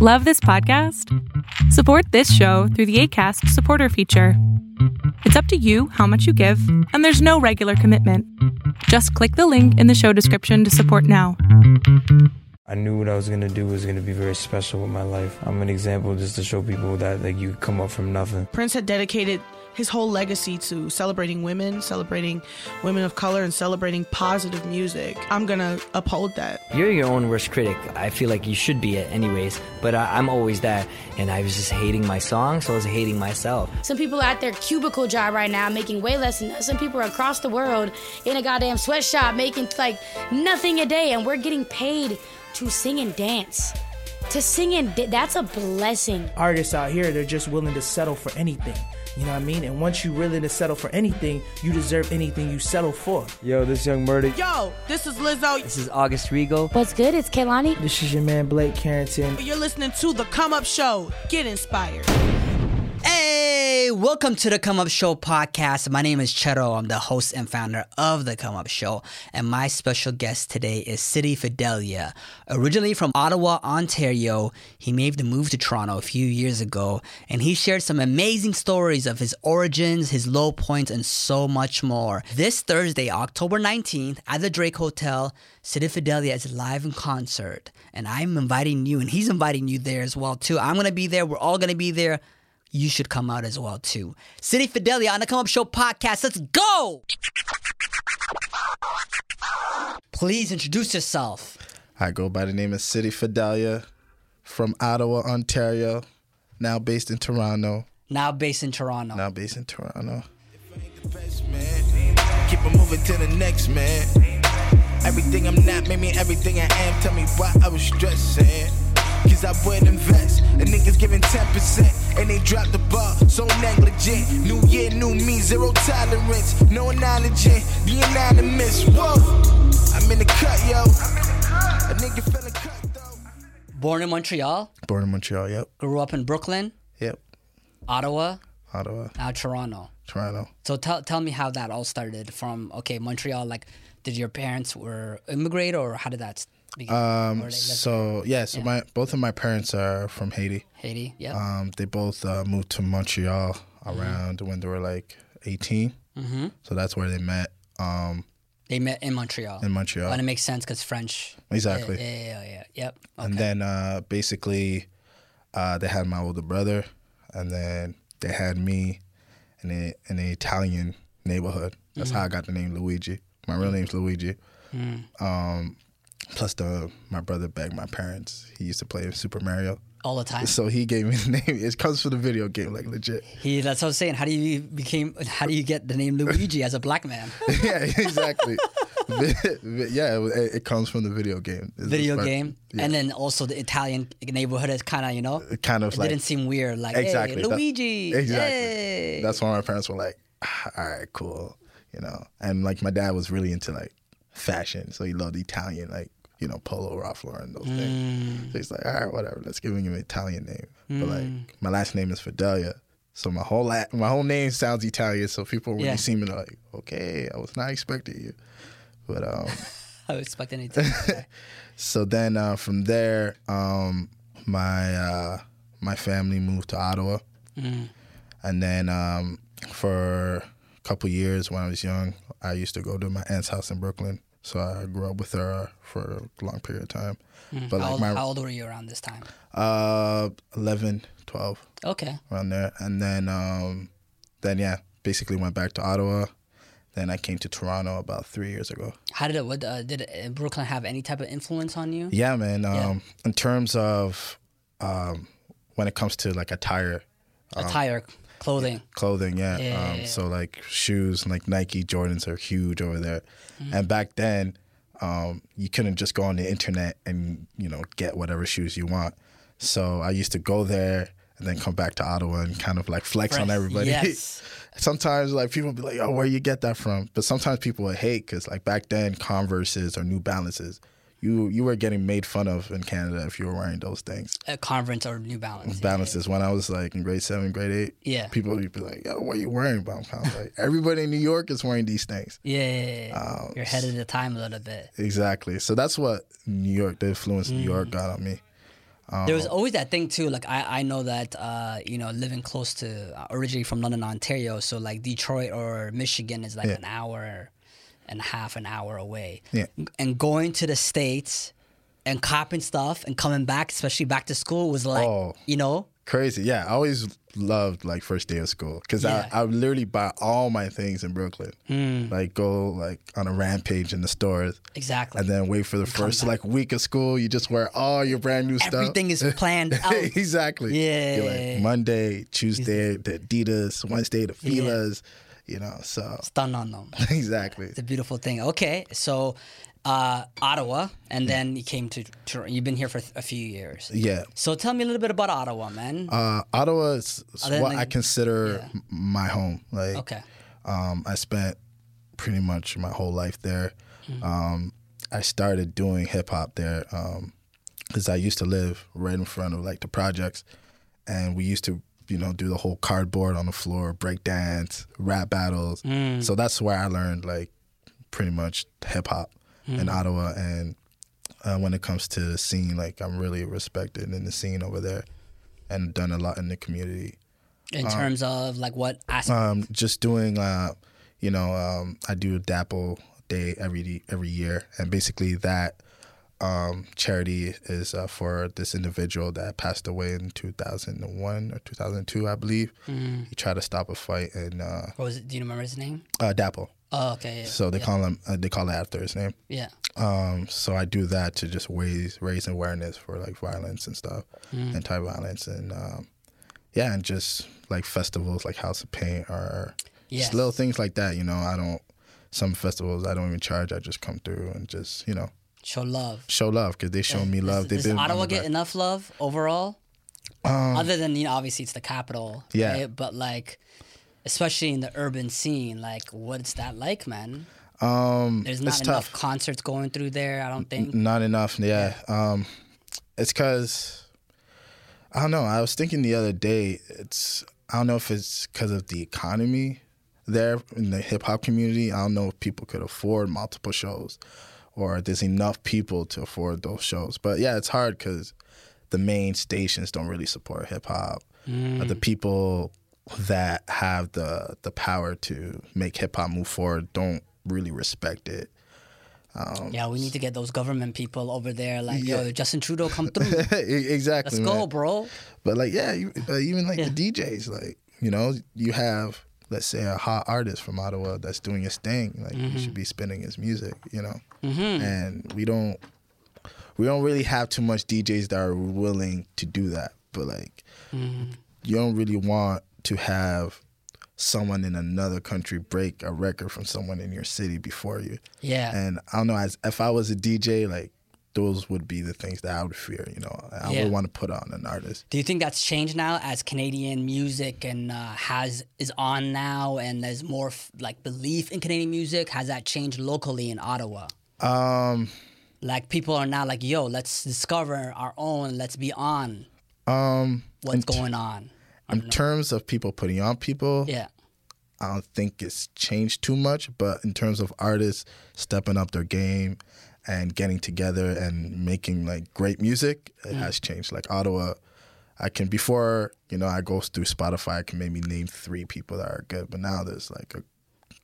Love this podcast? Support this show through the ACAST supporter feature. It's up to you how much you give, and there's no regular commitment. Just click the link in the show description to support now. I knew what I was gonna do was gonna be very special with my life. I'm an example just to show people that like you come up from nothing. Prince had dedicated his whole legacy to celebrating women, celebrating women of color, and celebrating positive music. I'm gonna uphold that. You're your own worst critic. I feel like you should be it anyways, but I, I'm always that. And I was just hating my song, so I was hating myself. Some people are at their cubicle job right now making way less than. Some people are across the world in a goddamn sweatshop making like nothing a day, and we're getting paid to sing and dance. To sing and da- that's a blessing. artists out here they're just willing to settle for anything you know what i mean and once you're willing to settle for anything you deserve anything you settle for Yo, this young murder. Yo, this is Lizzo. This is August Rigo. What's good? It's Kehlani. this is your man blake carrington You're listening to The Come Up Show. Get inspired. Hey, welcome to the Come Up Show podcast. My name is Cheto. I'm the host and founder of the Come Up Show, and my special guest today is City Fidelia. Originally from Ottawa, Ontario, he made the move to Toronto a few years ago, and he shared some amazing stories of his origins, his low points, and so much more. This Thursday, October 19th, at the Drake Hotel, City Fidelia is live in concert, and I'm inviting you, and he's inviting you there as well too. I'm gonna be there. We're all gonna be there you should come out as well too. City Fidelia on the Come Up Show podcast. Let's go! Please introduce yourself. I go by the name of City Fidelia from Ottawa, Ontario, now based in Toronto. Now based in Toronto. Now based in Toronto. Keep it moving to the next man. Everything I'm not made me everything I am. Tell me why I was stressing. Cause I would invest. And niggas giving 10% and they drop the ball. So negligent. New year, new me, zero tolerance. No knowledge, the anonymous. Whoa. I'm in the cut, yo. A nigga feeling cut, though. Born in Montreal, Born in Montreal, yep. grew up in Brooklyn, Yep. Ottawa, Ottawa, now Toronto. Toronto. So tell tell me how that all started from okay, Montreal, like did your parents were immigrate or how did that begin? Um, Or they lived so yeah, so Yeah. my both of my parents are from Haiti. Haiti, yeah. Um, they both uh, moved to Montreal Mm-hmm. around when they were like 18. Mm-hmm. So that's where they met. Um, they met in Montreal. in Montreal. And it makes sense because French. Exactly. Yeah, yeah, yeah, yeah. Yep. Okay. And then uh, basically, uh, they had my older brother, and then they had me in a in an Italian neighborhood. That's how I got the name Luigi. My real name's Luigi. Um, plus, the my brother begged my parents. He used to play Super Mario, all the time. so he gave me the name. It comes from the video game, like legit. He, that's what I was saying. How do you became? How do you get the name Luigi as a black man? yeah, exactly. Yeah, it, it comes from the video game. It's Video game, yeah. and then also the Italian neighborhood is kind of you know. It kind of It like didn't seem weird. Like exactly hey, that- Luigi. exactly. Hey. That's why my parents were like, "Ah, all right, cool, you know. And like my dad was really into like fashion, so he loved Italian, like you know, Polo, Ralph Lauren, those Mm. things. So he's like, all right, whatever, let's give him an Italian name. But like my last name is Fidelia. So my whole la- my whole name sounds Italian, so people when Yeah. you see me like, okay, I was not expecting you, but um, I was expecting it. So then uh, from there, um, my uh, my family moved to Ottawa, and then um, for a couple years when I was young, I used to go to my aunt's house in Brooklyn. So I grew up with her for a long period of time. But how, like old, my how old were you around this time? uh, 11, 12, Okay. around there, and then um, then yeah, basically went back to Ottawa. Then I came to Toronto about three years ago. How did it? What uh, did it, Brooklyn have any type of influence on you? Yeah, man. Um, Yeah. In terms of um, when it comes to like attire, Attire, clothing. clothing, yeah. Yeah, um, yeah. So like shoes, like Nike Jordans are huge over there, Mm-hmm. and back then, um, you couldn't just go on the internet and you know get whatever shoes you want. So I used to go there and then come back to Ottawa and kind of like flex on everybody. Yes. sometimes like people be like, "Oh, where you get that from?" But sometimes people would hate because like back then, Converse's or New Balances, you you were getting made fun of in Canada if you were wearing those things. Uh, Converse or New Balance. Balances. When I was like in grade seven, grade eight, Yeah. people would be like, "Yo, what are you wearing?" But I'm like, everybody in New York is wearing these things. Yeah, yeah, yeah, yeah. Um, you're ahead of the time a little bit. Exactly. So that's what New York, the influence New Mm. York got on me. there was always that thing too. Like I, I know that uh, you know living close to uh, originally from London, Ontario. So like Detroit or Michigan is like Yeah. an hour and half an hour away. Yeah. And going to the states and copping stuff and coming back, especially back to school, was like Oh. you know Crazy. Yeah, I always loved like first day of school because Yeah. I, I would literally buy all my things in Brooklyn. Hmm. Like go like on a rampage in the stores. exactly. And then wait for the first like week of school. You just wear all your brand new stuff. Everything is planned out. exactly. Yeah. You're like Monday, Tuesday, the Adidas, Wednesday, the Fila's. You know, so Stun on them. exactly. It's a beautiful thing. Okay, so uh, Ottawa, and then you came to. Tor- You've been here for a few years. Yeah. So tell me a little bit about Ottawa, man. Uh, Ottawa is, is Other than, what I consider yeah. my home. Like, Okay. um, I spent pretty much my whole life there. Hmm. Um, I started doing hip hop there because I used to live right in front of like the projects, and we used to, you know, do the whole cardboard on the floor, break dance, rap battles. Hmm. So that's where I learned like pretty much hip hop Hmm. in Ottawa, and uh, when it comes to the scene, like I'm really respected in the scene over there, and done a lot in the community In terms of like what aspect? um, just doing, uh, you know, um, I do a Dapple Day every every year, and basically that um, charity is uh, for this individual that passed away in 2001 or 2002, I believe. He tried to stop a fight and uh, what was it? Do you remember his name? uh, Dapple, Oh, okay. Yeah. so they yeah. call him uh, they call it after his name. Yeah. Um, so I do that to just raise raise awareness for like violence and stuff, Mm. anti-violence, and um, yeah, and just like festivals like House of Paint or Yes. just little things like that. You know, I don't. Some festivals I don't even charge. I just come through and just you know Show love. show love because they show me love. Does, does Ottawa get enough love overall? Other than you know, obviously it's the capital. Yeah. right? But like, especially in the urban scene, like, what's that like, man? Um, There's not enough tough. concerts going through there. I don't think. Not enough. Yeah. Um, it's because I don't know. I was thinking the other day. It's I don't know if it's because of the economy there in the hip hop community. I don't know if people could afford multiple shows, or there's enough people to afford those shows. But yeah, it's hard because the main stations don't really support hip hop. Uh, The people that have the the power to make hip hop move forward don't really respect it. Yeah, we need to get those government people over there. Like, Yeah. yo, Justin Trudeau, come through. exactly. Let's go, bro. But like, yeah, you, uh, even like Yeah. the DJs, like you know, you have let's say a hot artist from Ottawa that's doing his thing. Like Mm-hmm. you should be spinning his music, you know. And we don't, we don't really have too much DJs that are willing to do that. But like, Mm-hmm. you don't really want to have someone in another country break a record from someone in your city before you. Yeah. And I don't know, as if I was a DJ, like those would be the things that I would fear. You know, I Yeah. would want to put on an artist. Do you think that's changed now as Canadian music and uh, has is on now, and there's more f- like belief in Canadian music? Has that changed locally in Ottawa? Um, Like people are now like, yo, let's discover our own. Let's be on um, what's t- going on. in terms of people putting on people, Yeah. I don't think it's changed too much. But in terms of artists stepping up their game and getting together and making like great music, it Mm. has changed. Like Ottawa, I can before you know I go through Spotify, I can maybe name three people that are good. But now there's like a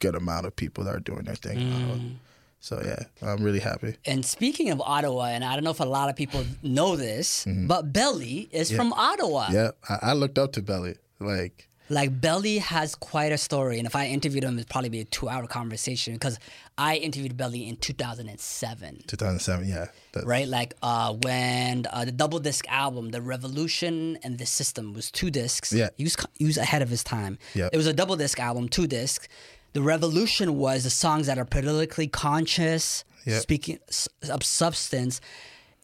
good amount of people that are doing their thing. Mm. So yeah, I'm really happy. And speaking of Ottawa, and I don't know if a lot of people know this, but Belly is from Ottawa. Mm-hmm. Yeah, I, I looked up to Belly. Like Like Belly has quite a story, and if I interviewed him, it'd probably be a two-hour conversation because I interviewed Belly in 2007. 2007, yeah. That's, right? Like uh, when uh, the double disc album, The Revolution and The System, was two discs. Yeah. he was he was ahead of his time. Yeah. it was a double disc album, two discs. The Revolution was the songs that are politically conscious, Yeah. speaking of substance,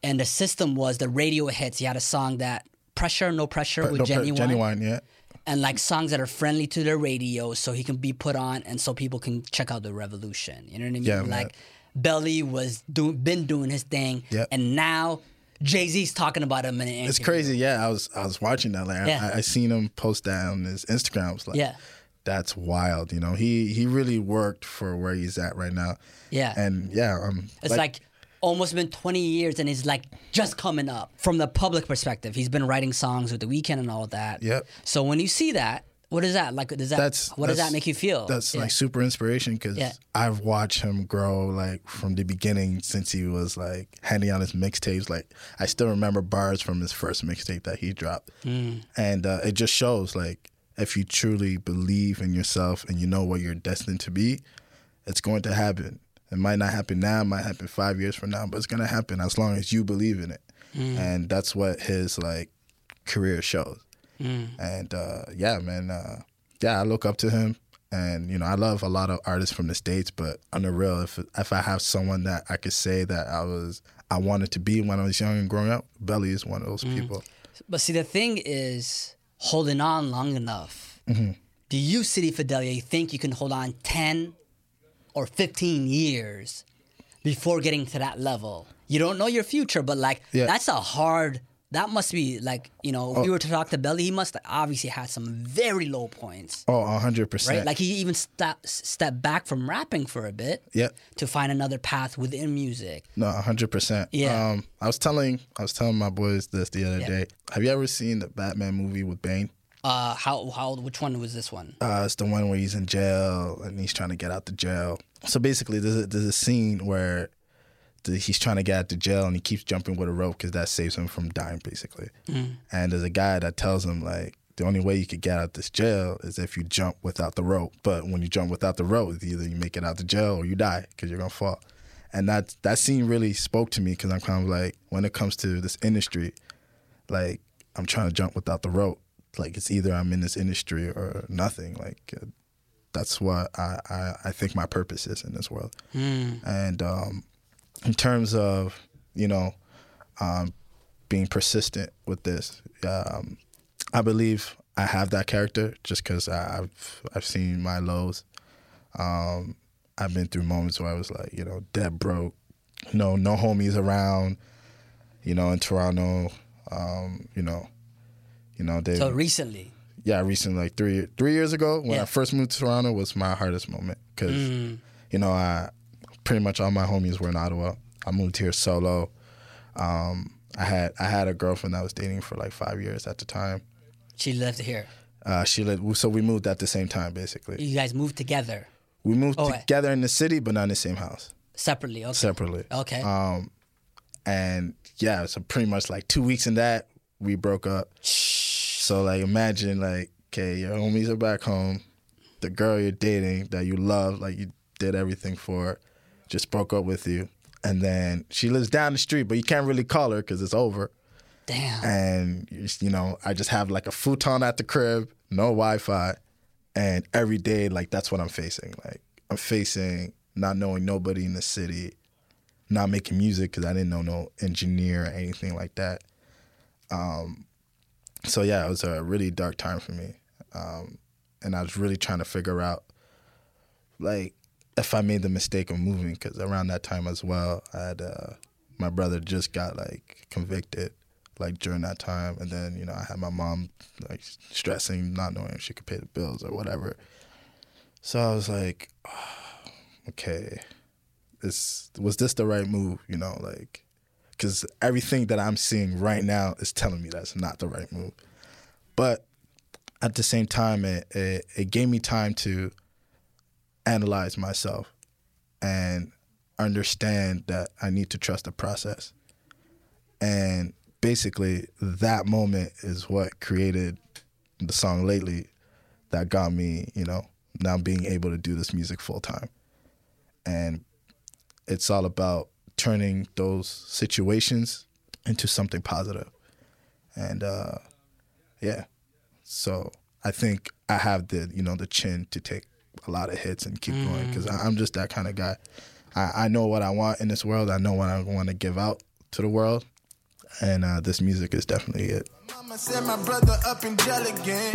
and The System was the radio hits. He had a song that Pressure, No Pressure with no, Genuine genuine, yeah. And like songs that are friendly to the radio so he can be put on and so people can check out the revolution you know what i mean Yeah, like belly was do- been doing his thing Yeah. and now jay-z's talking about him in an It's crazy. Yeah, I was I was watching that. Like, Yeah. I, I seen him post that on his Instagram. I was like, Yeah. that's wild. You know, he he really worked for where he's at right now. Yeah. and yeah, um, it's like, almost been 20 years and he's like just coming up from the public perspective. He's been writing songs with the Weeknd and all of that. Yep. So when you see that, what is that like? Does that That's what does that make you feel? That's Yeah. like super inspiration because Yeah. I've watched him grow like from the beginning since he was like handing out his mixtapes. Like I still remember bars from his first mixtape that he dropped, Mm. and uh, it just shows like if you truly believe in yourself and you know what you're destined to be, it's going to happen. It might not happen now, it might happen five years from now, but it's gonna happen as long as you believe in it, Mm. and that's what his like career shows. Mm. And uh, yeah, man, uh, yeah, I look up to him. And you know, I love a lot of artists from the states, but on the real, if if I have someone that I could say that I was I wanted to be when I was young and growing up, Belly is one of those people. But see, the thing is holding on long enough. Mhm. Do you, City Fidelia, think you can hold on 10 or 15 years before getting to that level? You don't know your future, but like, Yeah. that's a hard, that must be like, you know, if Oh. you were to talk to Belly, he must obviously had some very low points, Oh, hundred right? percent. Like, he even step, stepped back from rapping for a bit yeah, to find another path within music. no, hundred percent. Yeah. Um, I was telling I was telling my boys this the other day. Have you ever seen the Batman movie with Bane? Uh, how, how, which one was this one? Uh, it's the one where he's in jail and he's trying to get out the jail. So basically, there's a, there's a scene where the, he's trying to get out the jail and he keeps jumping with a rope because that saves him from dying, basically. And there's a guy that tells him like the only way you could get out this jail is if you jump without the rope. But when you jump without the rope, either you make it out the jail or you die because you're gonna fall. And that that scene really spoke to me because I'm kind of like when it comes to this industry, like I'm trying to jump without the rope. Like it's either I'm in this industry or nothing. Like uh, that's what I, I I think my purpose is in this world. And um, in terms of you know um, being persistent with this, um, I believe I have that character just because I've I've seen my lows. Um, I've been through moments where I was like, you know, dead broke, no no homies around, you know, in Toronto, um, you know, you know they So recently. yeah, recently, like three three years ago, when Yeah. I first moved to Toronto, was my hardest moment because you know I pretty much all my homies were in Ottawa. I moved here solo. Um, I had I had a girlfriend that I was dating for like five years at the time. She lived here. Uh, she lived, so we moved at the same time, basically. You guys moved together We moved Oh, together in the city, but not in the same house, separately. Okay. separately. Okay. Um, and yeah, so pretty much like two weeks in that, we broke up. So like imagine like, okay, your homies are back home, the girl you're dating that you love, like you did everything for, just broke up with you, and then she lives down the street, but you can't really call her because it's over. Damn. And you you know, I just have like a futon at the crib, no Wi-Fi, and every day like that's what I'm facing. Like I'm facing not knowing nobody in the city, not making music because I didn't know no engineer or anything like that. Um, so yeah, it was a really dark time for me, um, and I was really trying to figure out, like, if I made the mistake of moving because around that time as well, I had uh, my brother just got like convicted, like during that time, and then you know I had my mom like stressing, not knowing if she could pay the bills or whatever. So I was like, okay, this was this the right move? You know, like because everything that I'm seeing right now is telling me that's not the right move. But at the same time, it, it, it gave me time to analyze myself and understand that I need to trust the process. And basically, that moment is what created the song lately that got me, you know, now being able to do this music full time. And it's all about turning those situations into something positive. And uh, yeah, so I think I have the you know the chin to take a lot of hits and keep going because I'm just that kind of guy. I, I know what I want in this world. I know what I want to give out to the world, and uh, this music is definitely it. Mama said my brother up in jail again.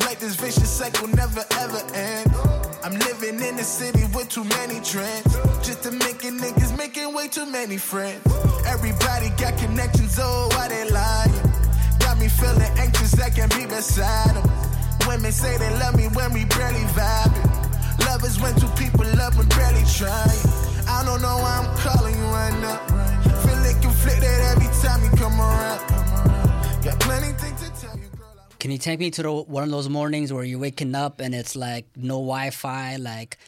Like this vicious cycle never ever end. I'm living in city with too many trends. Just to niggas making way too many friends. Everybody got connections, oh, why they lying? Got me feeling anxious, I can't be beside them. Women say they love me when we barely vibing. When two people love and barely trying. I don't know why I'm calling you right now. Feeling conflicted time you come around. Got plenty things to tell you, Can you take me to the, one of those mornings where you're waking up and it's like no Wi-Fi, like,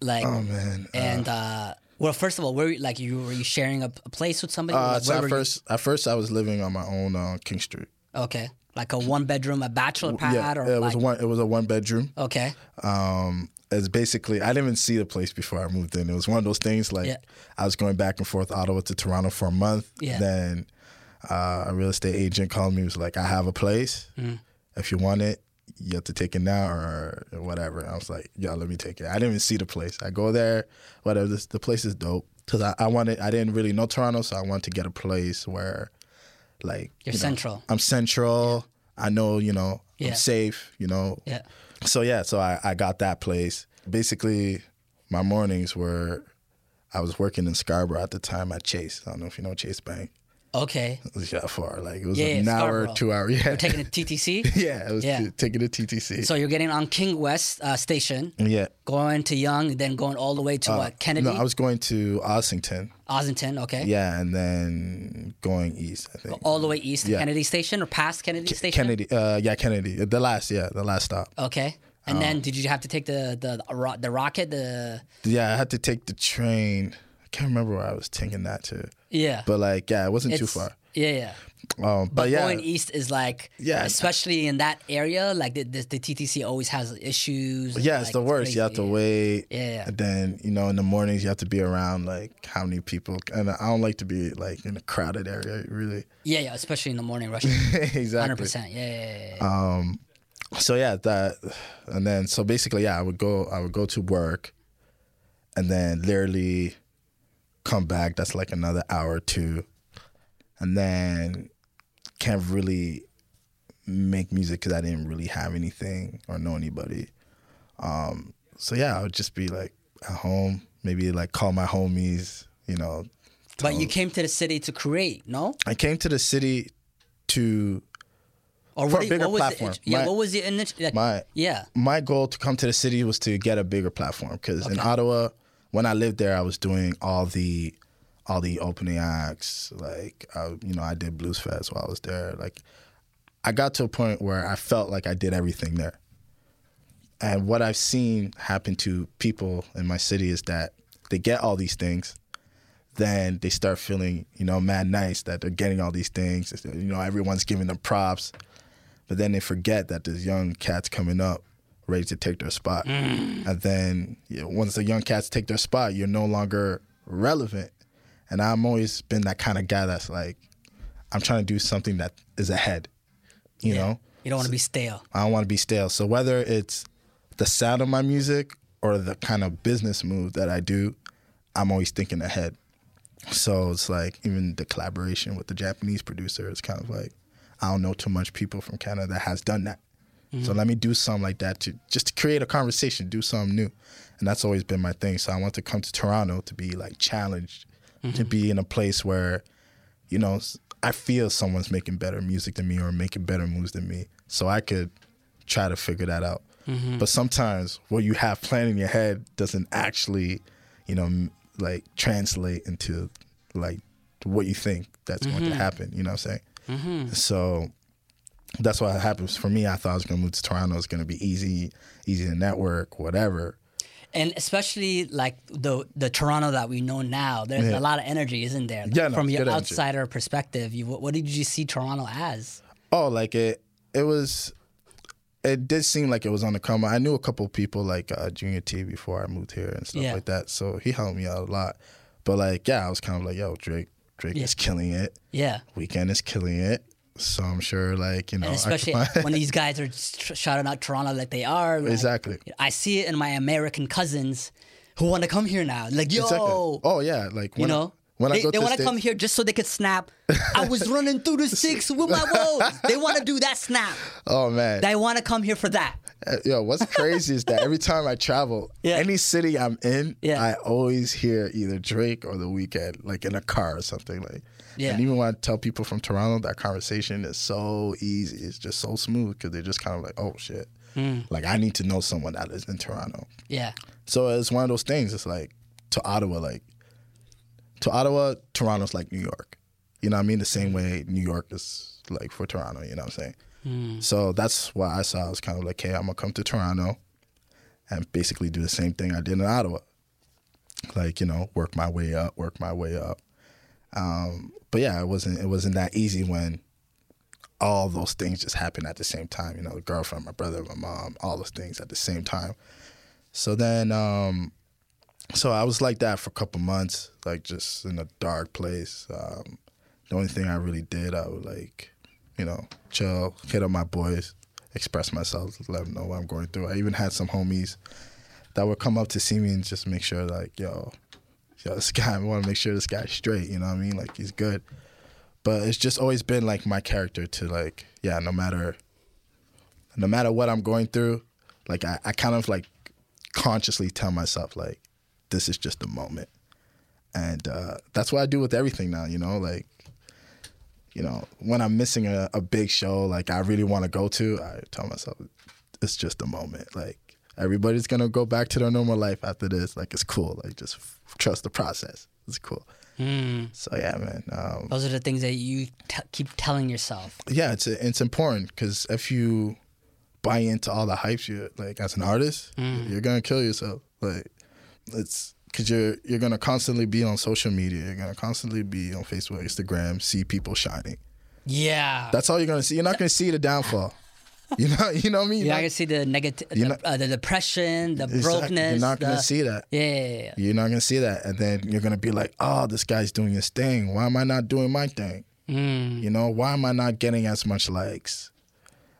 like, Oh man. and uh, well, first of all, were you, like you were you sharing a, a place with somebody? Uh, Like, so at were you? first, at first, I was living on my own on King Street. okay, like a one bedroom, a bachelor pad, yeah, or it like, was one. It was a one bedroom. okay, Um, it's basically I didn't even see the place before I moved in. It was one of those things like Yeah. I was going back and forth Ottawa to Toronto for a month. Yeah. Then uh, a real estate agent called me. Was like, I have a place. Mm-hmm. If you want it, you have to take it now or whatever. I was like, yeah, let me take it. I didn't even see the place. I go there, whatever. This, the place is dope because I, I wanted. I didn't really know Toronto, so I wanted to get a place where, like, You're you know, central. I'm central. I know, you know, Yeah. I'm safe. You know, yeah, so yeah, so I, I got that place. Basically, my mornings were I was working in Scarborough at the time at Chase. I don't know if you know Chase Bank. Okay. It was that far. Like it was Yeah, an yeah, hour, two hour. Yeah, You're taking a TTC. yeah, it was Yeah. t- taking a TTC. So you're getting on King West uh, Station, yeah. going to Yonge, then going all the way to what Kennedy, Uh, No, I was going to Ossington. Ossington. Okay, Yeah, and then going east. I think all the way east to Yeah. Kennedy Station or past Kennedy Station. Kennedy. Uh, yeah, Kennedy. The last. Yeah, the last stop. Okay, and Um, then did you have to take the the the, the rocket? The Yeah, I had to take the train. I can't remember where I was taking that to, yeah, but like, yeah, it wasn't too far. Yeah, yeah. Um, but, But yeah, going east is like, Yeah. especially in that area, like the, the, the TTC always has issues. Yeah, it's like, the worst. you have to wait. Yeah, yeah. And then, you know, in the mornings you have to be around like how many people and I don't like to be like in a crowded area, really. Yeah, yeah, especially in the morning rush. exactly. Hundred percent. Yeah, yeah, yeah, yeah. So yeah, that and then so basically yeah, I would go I would go to work and then literally come back, that's like another hour or two. And then can't really make music because I didn't really have anything or know anybody. Um, so yeah, I would just be like at home, maybe like call my homies, you know. But you came to the city to create, no? I came to the city to Or For a bigger platform. The, yeah, My- what was the initial? Like, my yeah, my goal to come to the city was to get a bigger platform because in Ottawa, when I lived there, I was doing all the all the opening acts. Like, you know, I did Bluesfest while I was there. Like, I got to a point where I felt like I did everything there. And what I've seen happen to people in my city is that they get all these things, then they start feeling, you know, mad nice that they're getting all these things. You know, everyone's giving them props, but then they forget that there's young cats coming up ready to take their spot. Mm. And then you know, once the young cats take their spot, you're no longer relevant. And I'm always been that kind of guy that's like, I'm trying to do something that is ahead. You yeah. know, You don't want to be stale. I don't want to be stale. So whether it's the sound of my music or the kind of business move that I do, I'm always thinking ahead. So it's like even the collaboration with the Japanese producer is kind of like I don't know too much people from Canada that has done that. So let me do something like that to just to create a conversation, do something new. And that's always been my thing. So I want to come to Toronto to be like challenged, to mm-hmm. be in a place where, you know, I feel someone's making better music than me or making better moves than me. So I could try to figure that out. Mm-hmm. But sometimes what you have planned in your head doesn't actually, you know, like translate into like what you think that's going to mm-hmm. happen. You know what I'm saying? So that's what happens for me. I thought I was going to move to Toronto. It's going to be easy, easy to network, whatever. And especially like the the Toronto that we know now, there's Yeah. a lot of energy, isn't there? Yeah, no, From your good energy. outsider perspective, you what, what did you see Toronto as? Oh, like it. It was. It did seem like it was on the come. I knew a couple people like uh, Junior T before I moved here and stuff Yeah. like that. So he helped me out a lot. But like, yeah, I was kind of like, yo, Drake, Drake Yeah. is killing it. Yeah. Weeknd is killing it. So I'm sure, like you know, And especially when these guys are shouting out Toronto like they are. like, Exactly. I see it in my American cousins who want to come here now. Like, yo, Exactly. Oh yeah, like you know, when they, I go they want to come here just so they could snap. I was running through the six with my woes. They want to do that snap. Oh man, They want to come here for that. Uh, Yo, what's crazy is that every time I travel, Yeah. any city I'm in, Yeah. I always hear either Drake or The Weeknd, like in a car or something. Like, Yeah. and even when I tell people from Toronto, that conversation is so easy. It's just so smooth because they're just kind of like, oh shit, Hmm. like I need to know someone that is in Toronto. Yeah. So it's one of those things. It's like to Ottawa, like to Ottawa, Toronto's like New York. You know what I mean? The same way New York is like for Toronto. You know what I'm saying? Hmm. So that's why I saw. I was kind of like, hey, I'm gonna come to Toronto and basically do the same thing I did in Ottawa. Like you know, work my way up, work my way up. Um, but yeah, it wasn't it wasn't that easy when all those things just happened at the same time. You know, the girlfriend, my brother, my mom, all those things at the same time. So then, um, so I was like that for a couple months, like just in a dark place. Um, the only thing I really did, I would like, you know, chill, hit up my boys, express myself, let them know what I'm going through. I even had some homies that would come up to see me and just make sure, like, yo, yo, this guy, I want to make sure this guy's straight. You know what I mean? Like he's good. But it's just always been like my character to like, yeah, no matter, no matter what I'm going through, like I, I kind of like consciously tell myself like, this is just a moment, and uh, that's what I do with everything now. You know, like, you know, when I'm missing a, a big show, like I really want to go to, I tell myself, it's just a moment. Like everybody's gonna go back to their normal life after this. Like it's cool. Like just f- trust the process. It's cool. So yeah, man. Um, Those are the things that you t- keep telling yourself. yeah, it's it's important because if you buy into all the hype, you like as an artist, you're gonna kill yourself. Like it's because you're you're gonna constantly be on social media. You're gonna constantly be on Facebook, Instagram, see people shining. Yeah. That's all you're gonna see. You're not gonna see the downfall. You know, you know what I mean. You're not gonna see the negative, the, uh, the depression, the Exactly. brokenness. You're not gonna the- see that. Yeah, yeah, yeah. You're not gonna see that, and then you're gonna be like, "Oh, this guy's doing his thing. Why am I not doing my thing? Mm. You know, why am I not getting as much likes,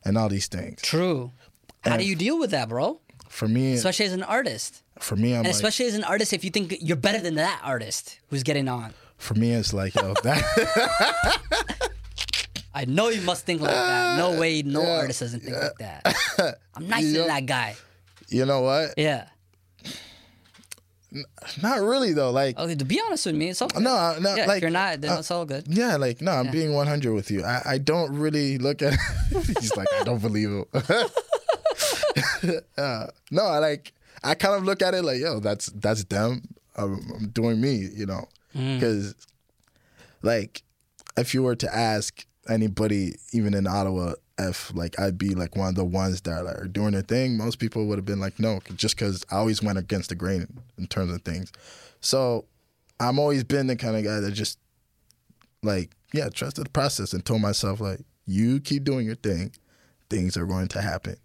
and all these things?" True. How do you deal with that, bro? For me, Especially as an artist, for me, I'm and like, especially as an artist, if you think you're better than that artist who's getting on. for me, it's like, yo, that, I know you must think like that. No way, no artist doesn't think like that. I'm nicer Yeah. than that guy. you know what? Yeah. Not really though. Like, Okay, to be honest with me, it's all good. no, uh, no, yeah, like if you're not, then uh, it's all good. Yeah, like no, I'm being 100 with you. I, I don't really look at. He's like, I don't believe him. uh, no, I like. I kind of look at it like, yo, that's that's them. I'm, I'm doing me, you know, because like if you were to ask anybody, even in Ottawa, if like I'd be like one of the ones that like, are doing their thing, most people would have been like, no, just because I always went against the grain in terms of things. So I'm always been the kind of guy that just like yeah trusted the process and told myself like you keep doing your thing things are going to happen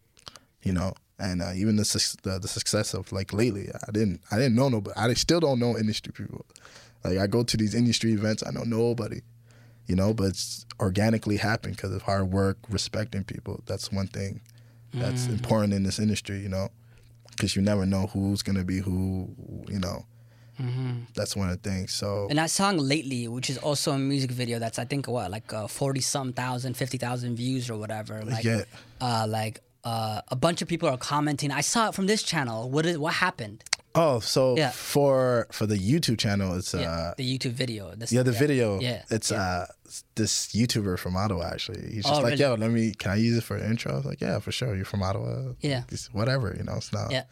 you know? And uh, even the, suc- the the success of like lately i didn't i didn't know nobody i still don't know industry people. Like i go to these industry events i know nobody you know but it's organically happened because of hard work respecting people that's one thing that's important in this industry you know because you never know who's going to be who you know that's one of the things so And that song lately, which is also a music video, that's I think what like uh, forty some thousand, fifty thousand views or whatever. Like, Yeah. uh, like uh, a bunch of people are commenting. I saw it from this channel. What is what happened? Oh, so Yeah. for for the YouTube channel, it's Yeah, uh the YouTube video. This, yeah the video. Yeah, it's uh this YouTuber from Ottawa actually. He's just Oh, like, really? yo, let me can I use it for an intro? I was like, yeah, for sure. You're from Ottawa. Yeah. It's whatever, you know. It's not. Yeah.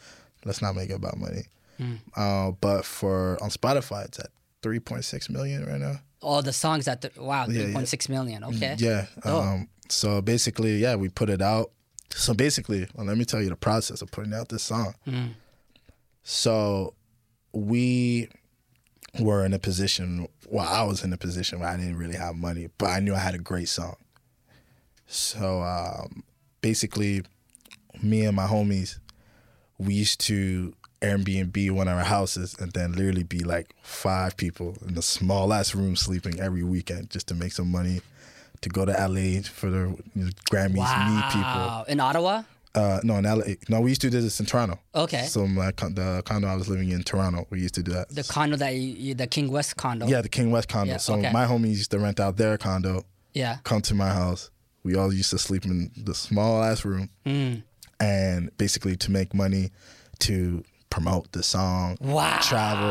Let's not make it about money. Hmm. Uh, but for on Spotify, it's at 3.6 million right now. all the songs at the, wow, Yeah, yeah. three point six million. Okay. Yeah. Oh. Um, so basically, yeah, we put it out. So basically, well, let me tell you the process of putting out this song. So we were in a position, well, I was in a position where I didn't really have money, but I knew I had a great song. So um, basically, me and my homies, we used to Airbnb one of our houses and then literally be like five people in a small ass room sleeping every weekend just to make some money to go to LA for the Grammys, meet people. Wow. In Ottawa. Uh, no, in LA. No, we used to do this in Toronto. Okay. So my con- the condo I was living in Toronto, we used to do that. The condo that you, you the King West condo. yeah, the King West condo. Yeah, so okay. my homies used to rent out their condo, Yeah. come to my house. We all used to sleep in the small ass room, Mm. and basically to make money to promote the song, Wow. travel.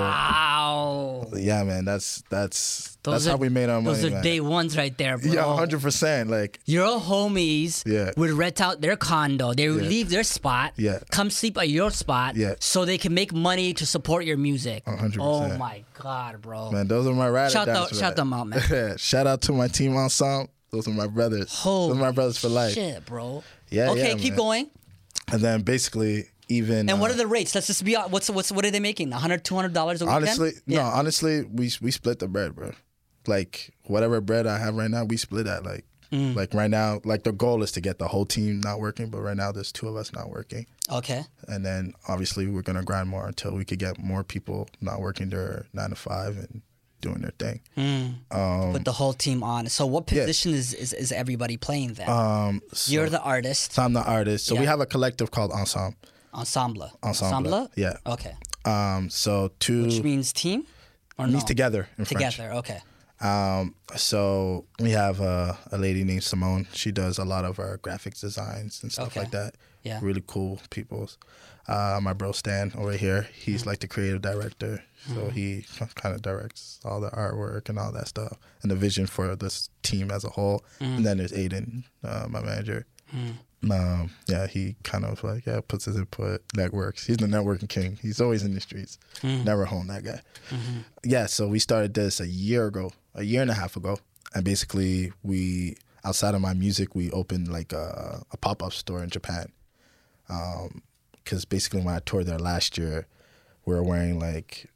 Oh. Yeah, man. That's that's Those that's are, how we made our Those money. are man. day ones right there, bro. Yeah, hundred percent. Like Your homies Yeah. would rent out their condo. They would Yeah. leave their spot, Yeah. come sleep at your spot, Yeah. so they can make money to support your music. 100%. Oh my god, bro! man, those are my ride Shout out- shout them out, man. shout out to my team ensemble. Those are my brothers. those are my brothers for life. Shit, bro. Yeah, Okay, yeah, keep man. going. And then basically even And what uh, are the rates? Let's just be what's what's what are they making? 100 200 dollars a weekend? honestly yeah. no honestly we we split the bread bro like whatever bread i have right now we split that like Mm. like right now like the goal is to get the whole team not working but right now there's two of us not working Okay. and then obviously we're gonna grind more until we could get more people not working their nine to five and doing their thing um, Put the whole team on. So what yeah. position is, is is everybody playing then? um so, You're the artist. so i'm the artist so we have a collective called ensemble Ensemble. ensemble yeah Okay. um so two Which means team? Or means no? together in French. Together. Okay. Um, so we have a, a lady named Simone. She does a lot of our graphics designs and stuff Okay. like that. Yeah. Really cool people. Uh, my bro Stan over here, he's like the creative director. So Mhm. he kind of directs all the artwork and all that stuff and the vision for this team as a whole. Mm. And then there's Aiden, uh, my manager. Um, yeah, he kind of like yeah puts his input, networks. He's the networking king. He's always in the streets, Mm. never home. That guy. Mhm. Yeah, so we started this a year ago, a year and a half ago, and basically we outside of my music, we opened like a, a pop up store in Japan. Because basically, when I toured there last year, we were wearing like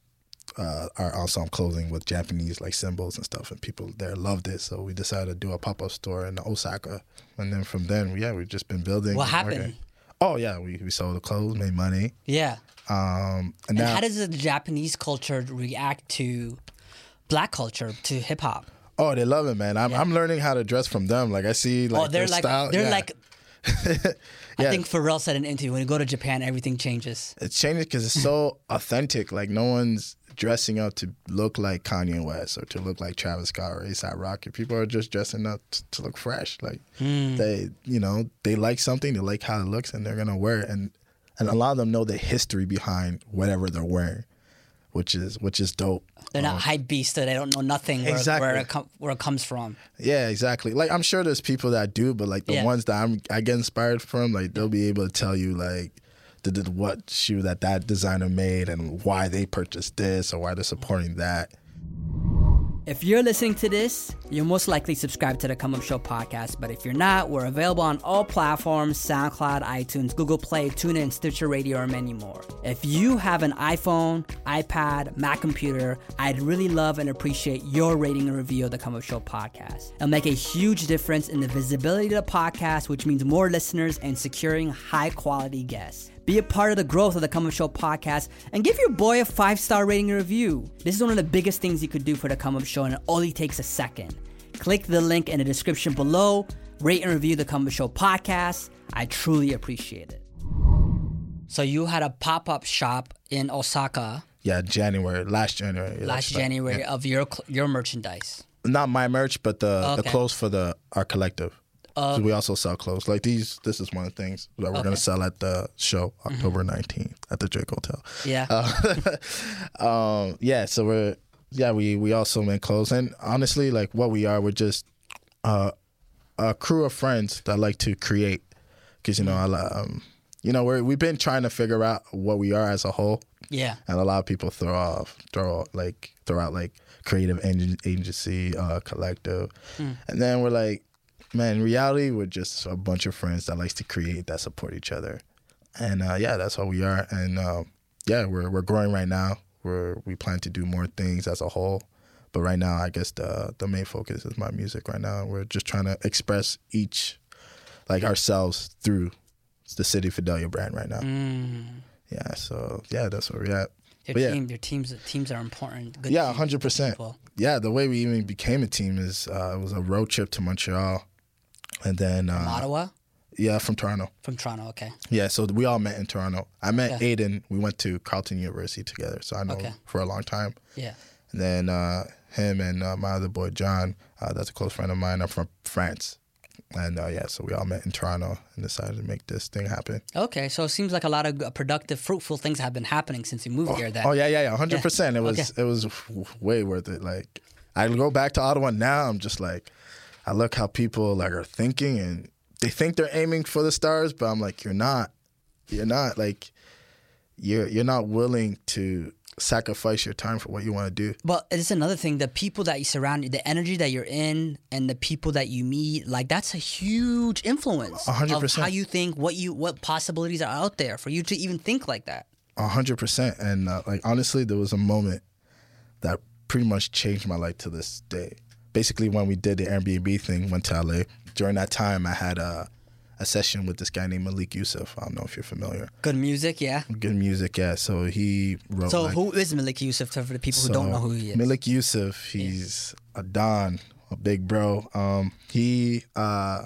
uh, our ensemble clothing with Japanese like symbols and stuff, and people there loved it. So we decided to do a pop up store in Osaka, and then from then, yeah, we've just been building. What happened? working. Oh yeah, we, we sold the clothes, made money. Yeah. Um, And and now, how does the Japanese culture react to black culture, to hip hop? Oh, they love it, man. I'm, I'm learning how to dress from them. Like I see, like oh, they're their like style. they're yeah. like. I think Pharrell said in an interview when you go to Japan, everything changes. It changes because it's so authentic. Like no one's dressing up to look like Kanye West or to look like Travis Scott or A$AP Rocky. People are just dressing up t- to look fresh. Like Mm. they, you know, they like something, they like how it looks, and they're gonna wear it. And and a lot of them know the history behind whatever they're wearing, which is which is dope. They're not hype beasts. That they don't know nothing where, Exactly. where, it com- where it comes from. Yeah, exactly. Like I'm sure there's people that do, but like the Yeah. ones that I'm I get inspired from, like they'll be able to tell you like the what shoe that that designer made and why they purchased this or why they're supporting that. If you're listening to this, you're most likely subscribed to the Come Up Show podcast. But if you're not, we're available on all platforms SoundCloud, iTunes, Google Play, TuneIn, Stitcher Radio, and many more. If you have an iPhone, iPad, Mac computer, I'd really love and appreciate your rating and review of the Come Up Show podcast. It'll make a huge difference in the visibility of the podcast, which means more listeners and securing high quality guests. Be a part of the growth of the Come Up Show podcast and give your boy a five star rating and review. This is one of the biggest things you could do for the Come Up Show, and it only takes a second. Click the link in the description below, rate and review the Come Up Show podcast. I truly appreciate it. So, you had a pop up shop in Osaka Yeah, January, last January. last. January Yeah. of your your merchandise. Not my merch, but the the clothes for the our collective. Uh, we also sell clothes. Like these, this is one of the things that we're Okay. Mm-hmm. gonna sell at the show October 19th at the Drake Hotel. Yeah. Uh, um, yeah. So we're yeah we we also make clothes, and honestly, like what we are, we're just uh, a crew of friends that like to create. Because you know, I, um, you know, we're we've been trying to figure out what we are as a whole. Yeah. And a lot of people throw off, throw like throw out like creative agency, uh, collective, Mm. and then we're like, man, in reality, we're just a bunch of friends that likes to create, that support each other, and uh, yeah, that's what we are. And um, yeah, we're we're growing right now. We're we plan to do more things as a whole, but right now, I guess the the main focus is my music. Right now, we're just trying to express each like ourselves through the City Fidelia brand right now. Mm. Yeah, so yeah, that's where we're at. Your But yeah. team, your teams, teams are important. Good yeah, hundred percent. Yeah, the way we even became a team is uh, it was a road trip to Montreal, and then uh, Ottawa, Yeah, from Toronto. from Toronto. Okay. Yeah, so we all met in Toronto. I met Okay. Aiden. We went to Carleton University together, so I know Okay. him for a long time. Yeah. And then uh, him and uh, my other boy John, uh, that's a close friend of mine. I'm from France, And uh, yeah, so we all met in Toronto and decided to make this thing happen. Okay, so it seems like a lot of productive, fruitful things have been happening since you moved here. Then. Oh yeah, yeah, yeah, hundred percent. It was Okay. it was way worth it. Like I go back to Ottawa now. I'm just like, I look how people like are thinking, and they think they're aiming for the stars, but I'm like, you're not. You're not like, you're you're not willing to sacrifice your time for what you want to do. Well, it's another thing. The people that you surround, the energy that you're in, and the people that you meet, like that's a huge influence A hundred of percent. how you think, what you, what possibilities are out there for you to even think like that. A hundred percent. And uh, like honestly, there was a moment that pretty much changed my life to this day. Basically, when we did the Airbnb thing, went to LA. During that time, I had a, a session with this guy named Malik Yusef. I don't know if you're familiar. Good music, yeah. Good music, yeah. So he wrote. So like- who is Malik Yusef for the people who don't so know who he is? Malik Yusef, he's a don, a big bro. Um, he uh,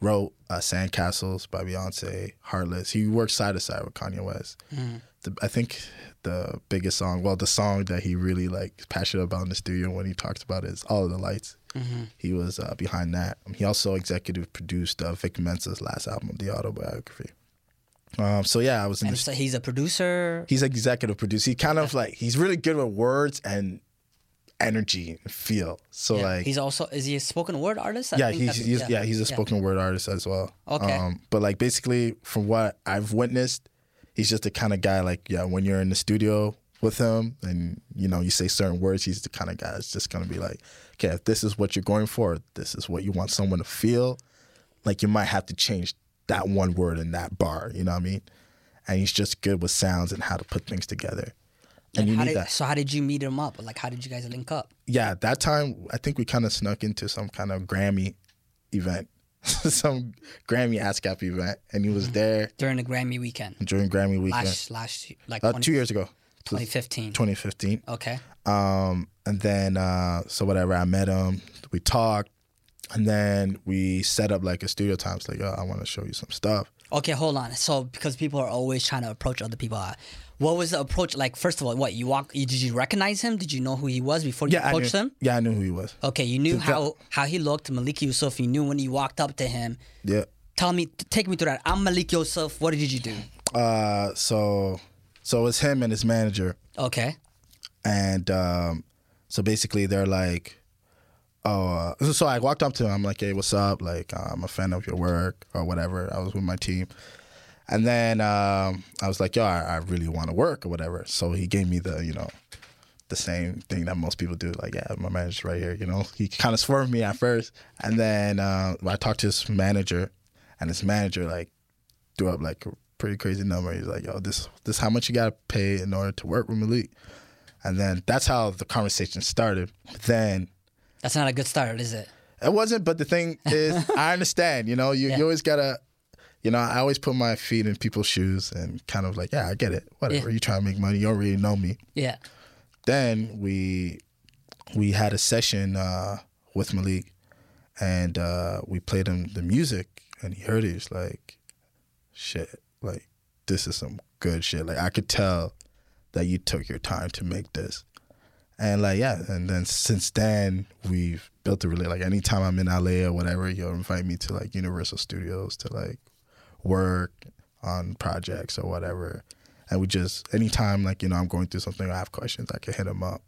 wrote uh, "Sandcastles" by Beyonce, "Heartless." He worked side to side with Kanye West. Mm. The, I think the biggest song, well, the song that he really like passionate about in the studio when he talks about it is "All of the Lights." Mhm. He was uh, behind that. Um, he also executive produced uh, Vic Mensa's last album, the autobiography. Um, so yeah, I was in And the so he's a producer. He's executive producer. He kind of like he's really good with words and energy and feel. So Yeah. like he's also is he a spoken word artist? I yeah, he's, he's yeah. he's a spoken word artist as well. Okay. Um, but like basically from what I've witnessed, he's just the kind of guy like yeah, when you're in the studio with him and you know you say certain words, he's the kind of guy that's just gonna be like, okay, if this is what you're going for, this is what you want someone to feel. Like you might have to change that one word in that bar. You know what I mean? And he's just good with sounds and how to put things together. And you how need did, that. So how did you meet him up? Like how did you guys link up? yeah, that time I think we kind of snuck into some kind of Grammy event, some Grammy ASCAP event, and he was there during the Grammy weekend. during Grammy weekend. Last last like uh, 20 two years ago, 2015. 2015. Okay. Um, and then uh, so whatever, I met him, we talked, and then we set up like a studio time. It's like, oh, I want to show you some stuff. Okay, hold on. So because people are always trying to approach other people, uh, what was the approach like? First of all, what you walk? you- Did you recognize him? Did you know who he was before you Yeah, approached knew, him? yeah, I knew who he was. Okay, you knew how how he looked, Malik Yusef. You knew when you walked up to him. Yeah. Tell me, take me through that. I'm Malik Yusef. What did you do? Uh, so so it's him and his manager. Okay. and um, so basically they're like, oh, uh, so I walked up to him. I'm like, hey, what's up? Like, uh, I'm a fan of your work or whatever. I was with my team, and then um, I was like, yo, I, I really want to work or whatever. So he gave me the, you know, the same thing that most people do. Like, yeah, my manager's right here. You know, he kind of swerved me at first, and then uh, I talked to his manager, and his manager like threw up like a pretty crazy number. He's like, yo, this this how much you gotta pay in order to work with Malik. And then that's how the conversation started. Then That's not a good start, is it? it wasn't, but the thing is, I understand. You know, you, Yeah. you always gotta, you know, I always put my feet in people's shoes and kind of like, yeah, I get it. Whatever. Yeah. You trying to make money? You don't really know me. Yeah. Then we we had a session uh, with Malik, and uh, we played him the music, and he heard it. He's like, shit, like this is some good shit. Like I could tell that you took your time to make this. And like yeah, and then since then we've built a really like anytime I'm in LA or whatever, he'll invite me to like Universal Studios to like work on projects or whatever. And we just anytime like, you know, I'm going through something or I have questions, I can hit him up.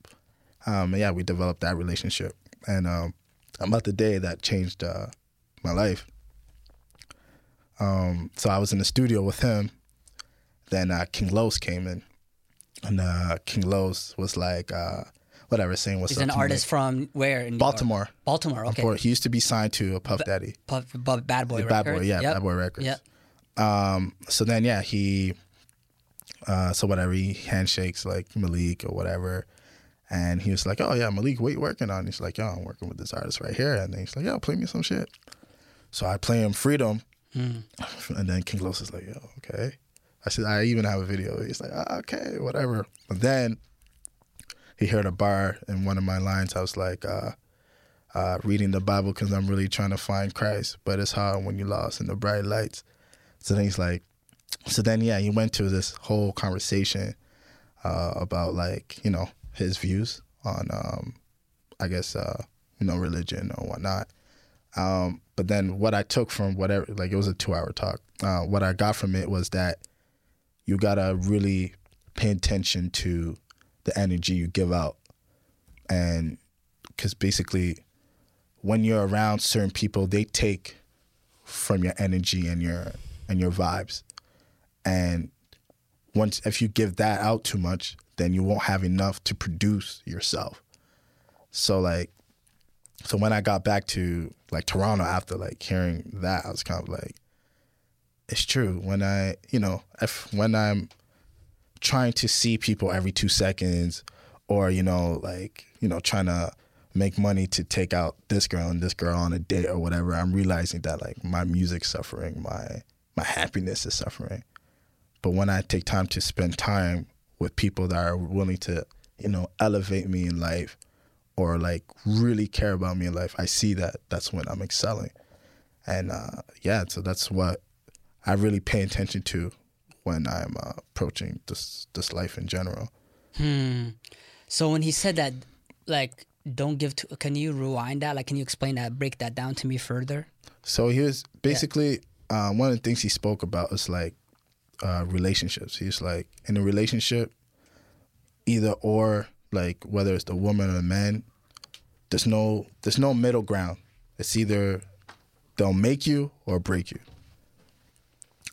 Um and yeah, we developed that relationship. And um about the day that changed uh my life. Um so I was in the studio with him. Then uh King Los came in. And uh King Los was like uh whatever saying what's He's up an to me. artist from where? In Baltimore. Baltimore. Okay. He used to be signed to a Puff Daddy. Puff, Bad Boy. Yeah, Bad Boy, yeah, Yep. Bad Boy Records. Yep. Um, so then yeah, he uh so whatever, he handshakes like Malik or whatever. And he was like, Oh yeah, Malik, what you working on? He's like, Yo, I'm working with this artist right here. And then he's like, Yo, play me some shit. So I play him Freedom. Mm. And then King Los is like, Yo, okay. I said, I even have a video. He's like, ah, okay, whatever. But then he heard a bar in one of my lines. I was like, uh, uh, reading the Bible because I'm really trying to find Christ, but it's hard when you're lost in the bright lights. So then he's like, so then yeah, he went to this whole conversation uh, about like you know his views on, um, I guess uh, you know religion or whatnot, Um, but then what I took from whatever, like it was a two hour talk. Uh, what I got from it was that you gotta really pay attention to the energy you give out, and because basically, when you're around certain people, they take from your energy and your and your vibes, and once if you give that out too much, then you won't have enough to produce yourself. So like so when I got back to like Toronto after like hearing that, I was kind of like, it's true. When I, you know, if when I'm trying to see people every two seconds, or you know, like you know, trying to make money to take out this girl and this girl on a date or whatever, I'm realizing that like my music's suffering, my my happiness is suffering. But when I take time to spend time with people that are willing to, you know, elevate me in life or like really care about me in life, I see that that's when I'm excelling. And uh, yeah, so that's what I really pay attention to when I'm uh, approaching this this life in general. Hmm. So when he said that, like, don't give to, can you rewind that? Like, can you explain that, break that down to me further? So he was basically uh, one of the things he spoke about is like uh, relationships. He's like in a relationship, either or, like whether it's the woman or the man, there's no there's no middle ground. It's either they'll make you or break you.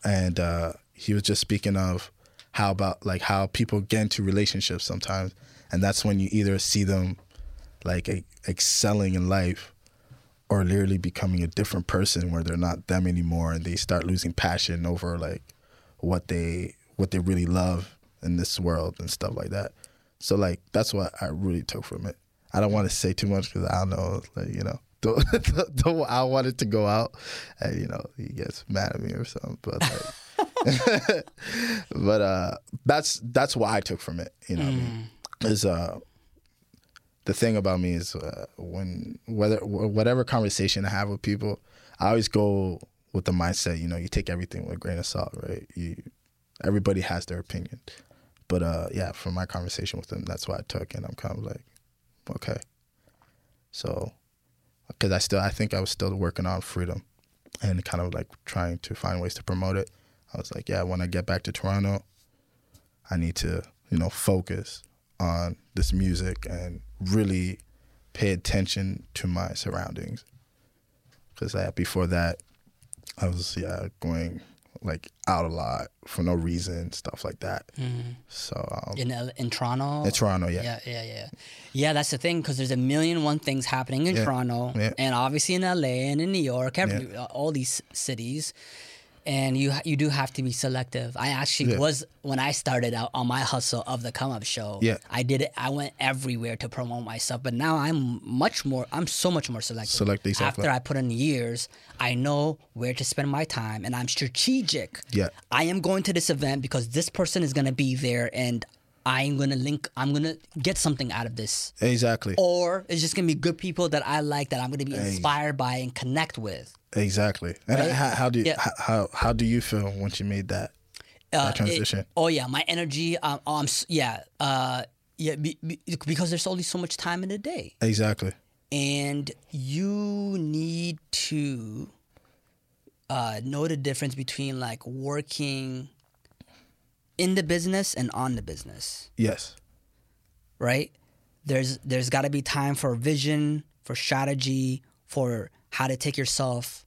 And uh, he was just speaking of how about like how people get into relationships sometimes, and that's when you either see them like excelling in life or literally becoming a different person where they're not them anymore and they start losing passion over like what they what they really love in this world and stuff like that. So like that's what I really took from it. I don't want to say too much because I don't know, like you know, don't, don't I want it to go out, and you know he gets mad at me or something. But like, but uh, that's that's what I took from it. You know, what I mean? is uh, the thing about me is uh, when whether whatever conversation I have with people, I always go with the mindset. You know, you take everything with a grain of salt, right? You everybody has their opinion, but uh, yeah, from my conversation with them, that's what I took, and I'm kind of like, okay, so because I still I think I was still working on freedom, and kind of like trying to find ways to promote it. I was like, yeah, when I get back to Toronto, I need to you know focus on this music and really pay attention to my surroundings. Because before that, I was yeah going like out a lot for no reason, stuff like that. So um, In L- in Toronto. in Toronto, yeah, Yeah, yeah, yeah. Yeah, that's the thing because there's a million one things happening in Yeah, Toronto yeah. and obviously in LA and in New York, every, uh, all these cities. And you you do have to be selective. I actually Yeah. was when I started out on my hustle of the come up show. Yeah. I did it. I went everywhere to promote myself, but now I'm much more. I'm so much more selective. Select, exactly. After I put in years, I know where to spend my time, and I'm strategic. Yeah. I am going to this event because this person is gonna be there, and I'm gonna link. I'm gonna get something out of this, exactly, or it's just gonna be good people that I like that I'm gonna be inspired by and connect with. exactly. And Right? how, how do you, Yeah. how, how do you feel once you made that Uh, that transition? it- oh yeah, my energy. Um, um s- yeah, uh, yeah, be, be- because there's only so much time in a day, exactly. and you need to uh, know the difference between like working in the business and on the business. Yes. right? There's there's got to be time for vision, for strategy, for how to take yourself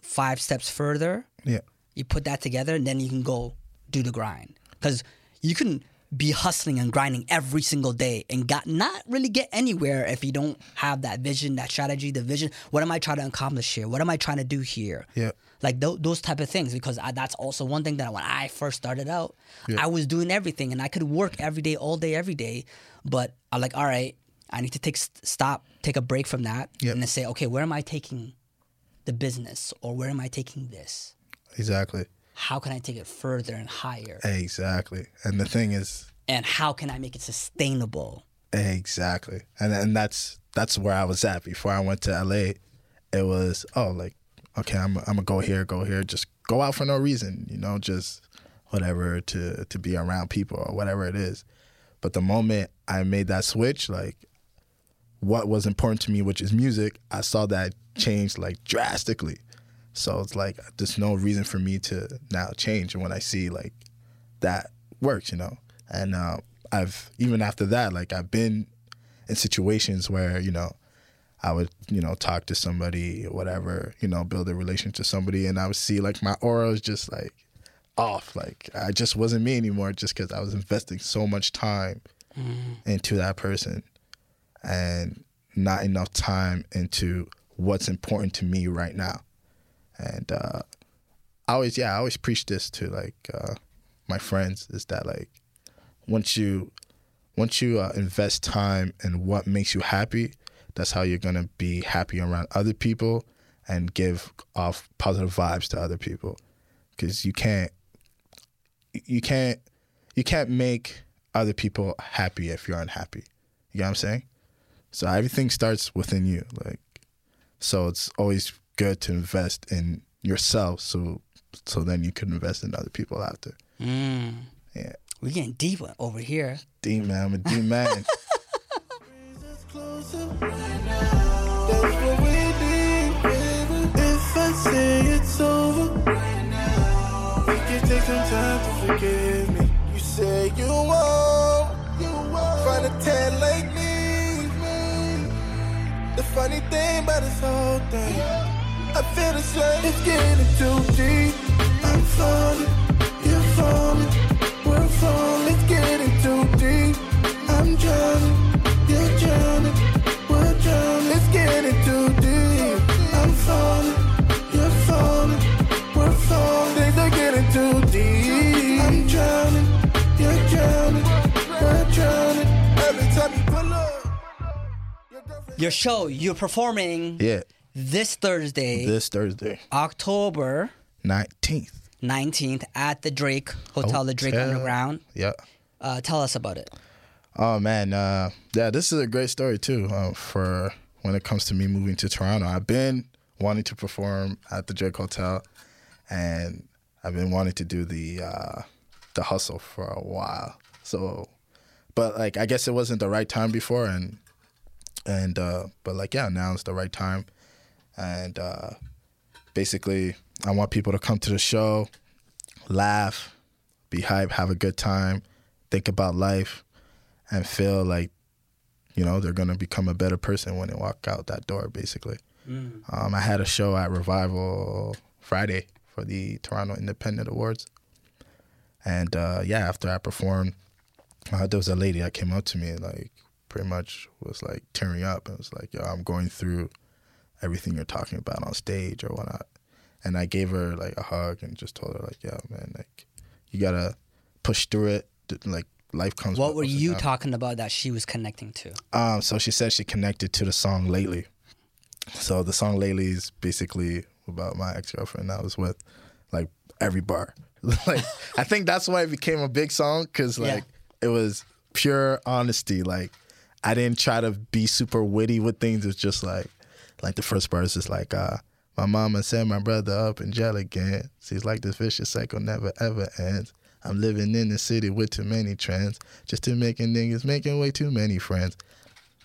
five steps further. Yeah. You put that together, and then you can go do the grind. Because you can be hustling and grinding every single day and got not really get anywhere if you don't have that vision, that strategy, the vision. What am I trying to accomplish here? What am I trying to do here? Yeah. Like th- those type of things because I, that's also one thing that when I first started out, Yeah. I was doing everything and I could work every day, all day, every day. But I'm like, all right, I need to take st- stop, take a break from that, Yeah. and then say, okay, where am I taking the business or where am I taking this? Exactly. How can I take it further and higher? Exactly. And the thing is, And how can I make it sustainable? Exactly, and and that's that's where I was at before I went to LA. It was oh like okay I'm I'm gonna go here go here just go out for no reason you know just whatever to to be around people or whatever it is. But the moment I made that switch, like what was important to me, which is music, I saw that change like drastically. So it's like there's no reason for me to now change And when I see like that works, you know. And uh, I've even after that, like I've been in situations where you know I would you know talk to somebody or whatever, you know, build a relationship to somebody, and I would see like my aura was just like off, like I just wasn't me anymore, just because I was investing so much time into that person and not enough time into what's important to me right now. And uh, I always, yeah, I always preach this to like uh, my friends is that like once you once you uh, invest time in what makes you happy, that's how you're gonna be happy around other people and give off positive vibes to other people. Because you can't you can't you can't make other people happy if you're unhappy. You know what I'm saying? So everything starts within you. Like so it's always good to invest in yourself so so then you can invest in other people after. Mm. Yeah. We're getting deep over here. Deep man, I'm a deep man. we're falling. It's over right now, take some time to forgive me. You say you will, you will try to tell like me The funny thing about this whole thing I feel as like it's getting too deep. I'm drowning, you're drowning, getting too deep. I'm falling, you're falling, we're falling. Things are getting too deep. I'm drowning, you're drowning, we're drowning. Every time you pull up. Your show, you're performing yeah. this Thursday, This Thursday, October nineteenth. 19th at the Drake Hotel, the Drake Underground. Yeah. Uh, tell us about it. Oh man, uh, yeah, this is a great story too. Uh, for when it comes to me moving to Toronto, I've been wanting to perform at the Drake Hotel, and I've been wanting to do the uh, the hustle for a while. So, but like, I guess it wasn't the right time before, and and uh, but like, yeah, now it's the right time, and uh, basically, I want people to come to the show, laugh, be hype, have a good time, think about life, and feel like, you know, they're gonna become a better person when they walk out that door. Basically, um, I had a show at Revival Friday for the Toronto Independent Awards, and uh, yeah, after I performed, uh, there was a lady that came up to me like pretty much was like tearing up and was like, "Yo, I'm going through everything you're talking about on stage or whatnot," and I gave her like a hug and just told her like, "Yo, man, like you gotta push through it. Like life comes." What were you talking about that she was connecting to? Um, so she said she connected to the song Lately. So the song Lately is basically about my ex girlfriend I was with, like every bar. like I think that's why it became a big song because Yeah. like it was pure honesty. Like I didn't try to be super witty with things. It's just like like the first verse is like uh my mama said my brother up in jail again. Seems like this vicious cycle never ever ends. I'm living in the city with too many trends. Just to making niggas making way too many friends.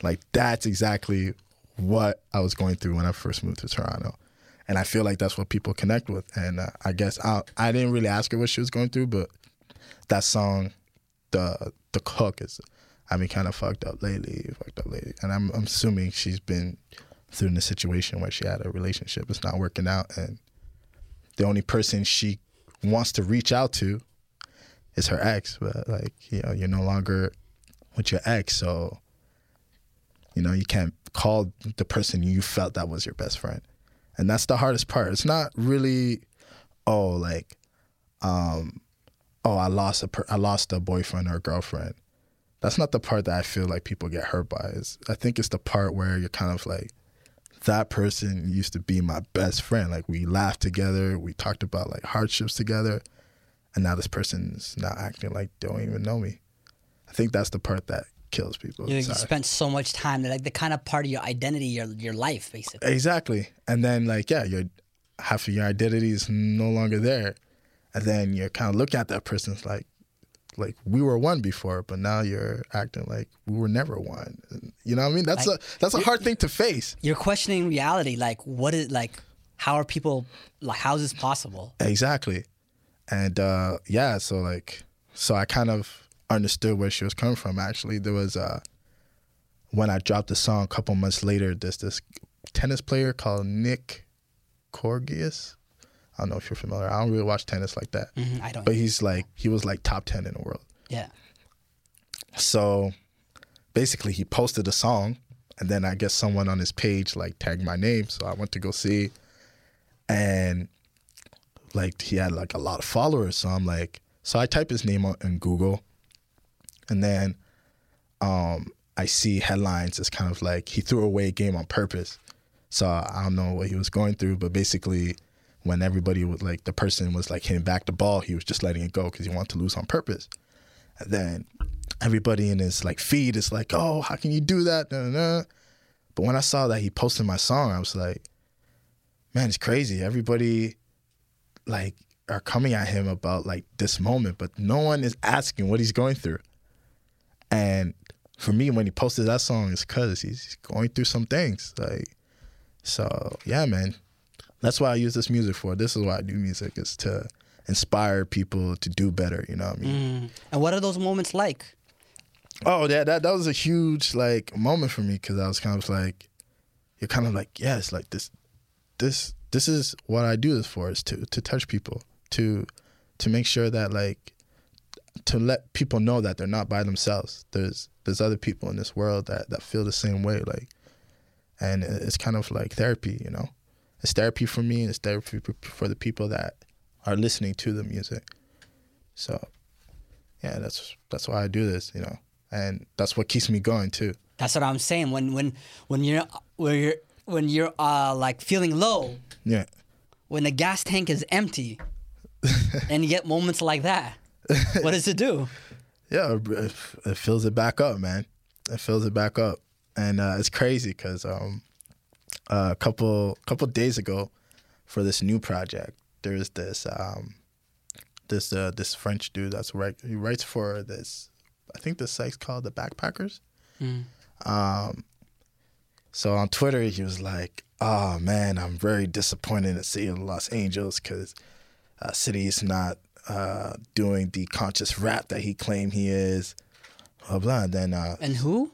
Like that's exactly what I was going through when I first moved to Toronto. And I feel like that's what people connect with. And uh, I guess I I didn't really ask her what she was going through, but that song, the the hook is, I've been kind of fucked up lately, fucked up lately. And I'm, I'm assuming she's been through in a situation where she had a relationship, it's not working out, and the only person she wants to reach out to is her ex. But like, you know, you're no longer with your ex, so you know, you can't call the person you felt that was your best friend. And that's the hardest part. It's not really, oh, like, um, oh, I lost a per- I lost a boyfriend or girlfriend. That's not the part that I feel like people get hurt by. Is I think it's the part where you're kind of like, that person used to be my best friend. Like we laughed together, we talked about like hardships together, and now this person's not acting like they don't even know me. I think that's the part that kills people. You, you spent so much time, like the kind of part of your identity, your your life, basically. Exactly. And then like yeah, your half of your identity is no longer there. And then you're kind of looking at that person it's like like we were one before, but now you're acting like we were never one. You know what I mean? That's Like, a that's a hard thing to face. You're questioning reality. Like, what is like? How are people? Like, how is this possible? Exactly. And uh, yeah, so like, so I kind of understood where she was coming from. Actually, there was uh, when I dropped the song a couple months later. There's this tennis player called Nick Kyrgios. I don't know if you're familiar. I don't really watch tennis like that, Mhm, I don't. but he's like he was like top ten in the world. Yeah. So basically, he posted a song, and then I guess someone on his page like tagged my name. So I went to go see, and like he had like a lot of followers. So I'm like, so I type his name on in Google, and then um, I see headlines. It's kind of like he threw away a game on purpose. So I don't know what he was going through, but basically, when everybody was like the person was like hitting back the ball, he was just letting it go because he wanted to lose on purpose. And then everybody in his like feed is like, "Oh, how can you do that?" Nah, nah. But when I saw that he posted my song, I was like, "Man, it's crazy." Everybody like are coming at him about like this moment, but no one is asking what he's going through. And for me, when he posted that song, it's because he's going through some things. Like, so yeah, man. That's why I use this music for. This is why I do music is to inspire people to do better. You know what I mean? Mm. And what are those moments like? Oh, that that that was a huge like moment for me because I was kind of like, you're kind of like, yes, like this, this, this is what I do this for is to to touch people, to to make sure that like, to let people know that they're not by themselves. There's there's other people in this world that that feel the same way, like, and it's kind of like therapy, you know. It's therapy for me. and It's therapy for the people that are listening to the music. So, yeah, that's that's why I do this, you know, and that's what keeps me going too. That's what I'm saying. When when when you're when you're when you're uh like feeling low, Yeah, when the gas tank is empty, and you get moments like that, what does it do? yeah, it, it fills it back up, man. It fills it back up, and uh, it's crazy because um, a couple couple days ago, for this new project, there's this um, this uh, this French dude that's right. He writes for this. I think the site's called the Backpackerz. Um, so on Twitter, he was like, "Oh man, I'm very disappointed in the city of Los Angeles because uh, city is not uh, doing the conscious rap that he claimed he is." Blah blah. And then uh, And who?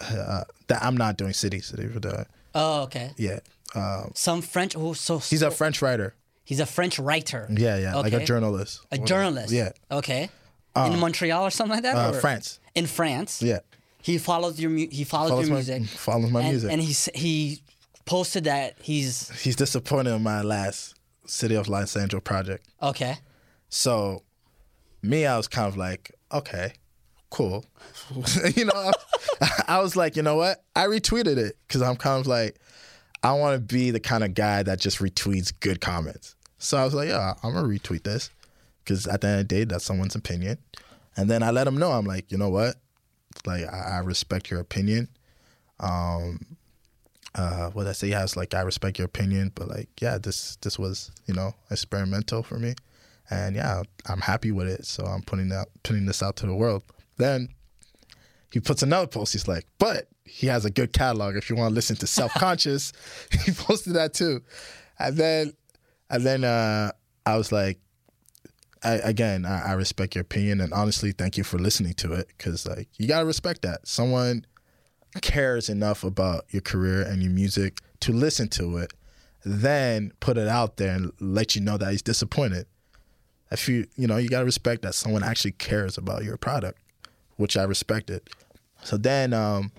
uh, that I'm not doing city city for the Oh, okay. yeah. Um, Some French. Oh, so he's a French writer. he's a French writer. Yeah, yeah, like a journalist. A journalist. Yeah, Okay. in Montreal or something like that. uh, or- France. In France. Yeah, He follows your mu- he follows, follows your my music. follows my and, music. And he he posted that he's he's disappointed in my last City of Los Angeles project. okay. So, me, I was kind of like, okay, cool. you know, I, I was like, you know what? I retweeted it because I'm kind of like, I want to be the kind of guy that just retweets good comments. So I was like, yeah, I'm gonna retweet this because at the end of the day, that's someone's opinion. And then I let him know, I'm like, you know what? Like, I, I respect your opinion. Um, uh, what I say, yeah, it's like I respect your opinion, but like, yeah, this this was you know experimental for me, and yeah, I'm happy with it. So I'm putting out putting this out to the world. Then he puts another post. He's like, but he has a good catalog. If you want to listen to Self Conscious, he posted that too. And then and then uh, I was like, I, again, I, I respect your opinion, and honestly, thank you for listening to it because like you gotta respect that someone cares enough about your career and your music to listen to it, then put it out there and let you know that he's disappointed. If you you know you gotta respect that someone actually cares about your product, which I respected. So then um,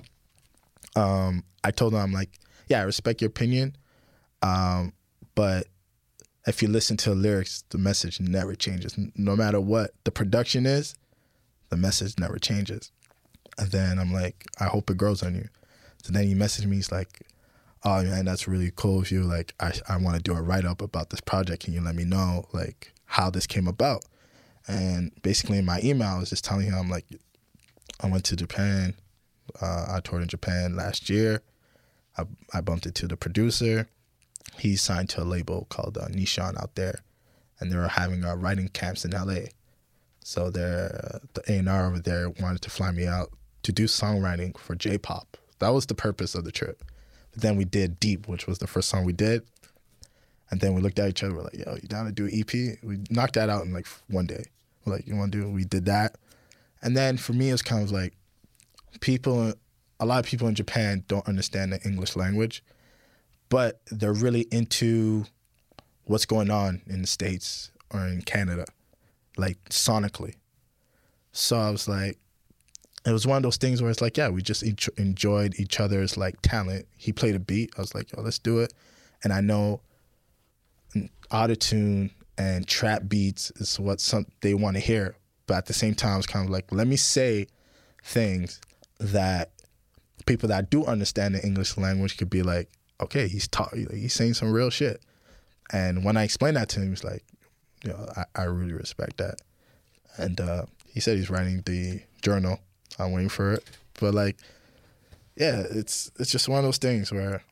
um, I told him I'm like, yeah, I respect your opinion, um, but if you listen to the lyrics, the message never changes. No matter what the production is, the message never changes. And then I'm like, I hope it grows on you. So then he messaged me, he's like, Oh man, that's really cool of you. Like I I want to do a write up about this project. Can you let me know like how this came about? And basically in my email I was just telling him like I went to Japan. Uh, I toured in Japan last year. I, I bumped into the producer. He's signed to a label called uh, Nishan out there, and they were having uh, writing camps in LA. So their the A and R over there wanted to fly me out to do songwriting for J-pop. That was the purpose of the trip. But then we did Deep, which was the first song we did. And then we looked at each other. We're like, "Yo, you down to do EP?" We knocked that out in like one day. We're like, "You want to do?" it?" We did that. And then for me, it's kind of like people. A lot of people in Japan don't understand the English language, but they're really into what's going on in the states or in Canada, like sonically. So I was like, it was one of those things where it's like, yeah, we just enjo- enjoyed each other's like talent. He played a beat. I was like, yo, let's do it. And I know autotune and trap beats is what some they want to hear, but at the same time, it's kind of like, let me say things that people that do understand the English language could be like, okay, he's taught, he's saying some real shit. And when I explained that to him, he's like, you know, I, I really respect that. And uh, he said he's writing the journal. I'm waiting for it. But like, yeah, it's it's just one of those things where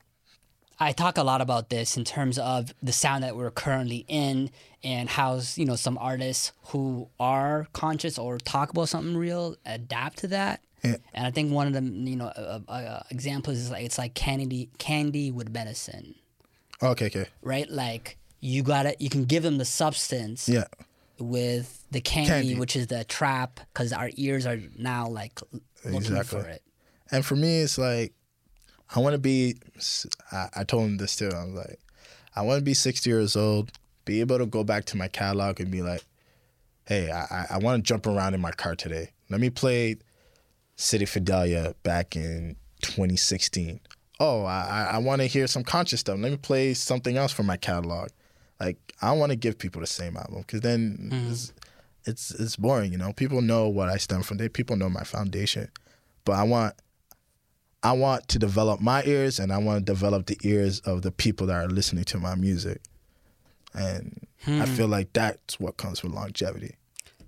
I talk a lot about this in terms of the sound that we're currently in and how you know some artists who are conscious or talk about something real adapt to that. Yeah. And I think one of the you know uh, uh, examples is like it's like candy candy with medicine, okay, okay, right? Like you got to you can give them the substance yeah, with the candy, Candy. which is the trap, because our ears are now like looking Exactly. for it. And for me, it's like I want to be. I, I told him this too. I was like, I want to be 60 years old, be able to go back to my catalog and be like, hey, I, I- I want to jump around in my car today. Let me play City Fidelia back in 2016. Oh, I, I want to hear some conscious stuff. Let me play something else from my catalog. Like I want to give people the same album because then it's, it's it's boring. You know, people know what I stem from. They people know my foundation, but I want I want to develop my ears and I want to develop the ears of the people that are listening to my music. And I feel like that's what comes with longevity.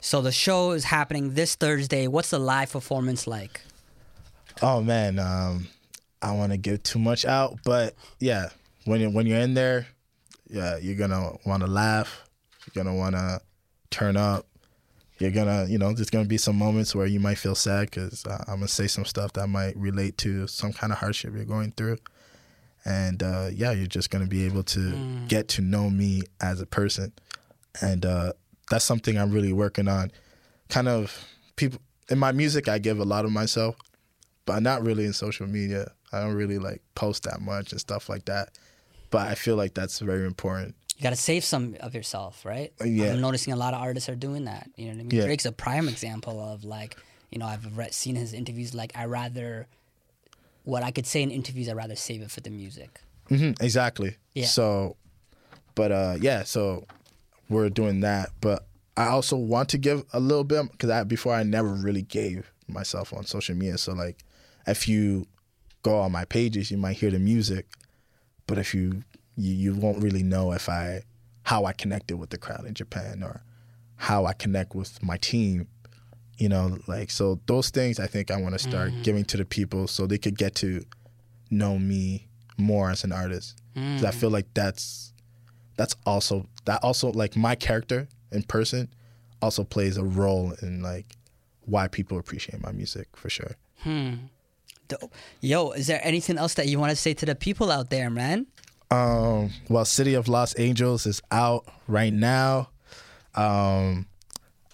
So the show is happening this Thursday. What's the live performance like? Oh man, um, I want to give too much out, but yeah, when you when you're in there, yeah, you're gonna want to laugh. You're gonna want to turn up. You're gonna, you know, there's gonna be some moments where you might feel sad because uh, I'm gonna say some stuff that might relate to some kind of hardship you're going through, and uh, yeah, you're just gonna be able to get to know me as a person, and uh, that's something I'm really working on. Kind of people in my music, I give a lot of myself, but not really in social media. I don't really like post that much and stuff like that. But I feel like that's very important. You got to save some of yourself, right? Yeah. I'm noticing a lot of artists are doing that. You know what I mean? Yeah. Drake's a prime example of like, you know, I've read, seen his interviews. Like, I rather, what I could say in interviews, I rather save it for the music. hmm exactly. Yeah. So, but uh, yeah, so we're doing that. But I also want to give a little bit because I, before I never really gave myself on social media. So like, if you go on my pages, you might hear the music, but if you you, you won't really know if I how I connected with the crowd in Japan or how I connect with my team. You know, like so those things I think I want to start mm. giving to the people so they could get to know me more as an artist. 'Cause I mm. feel like that's that's also that also like my character in person also plays a role in like why people appreciate my music for sure. Hmm. Dope. Yo, is there anything else that you want to say to the people out there, man? Um, well, City of Los Angeles is out right now. Um,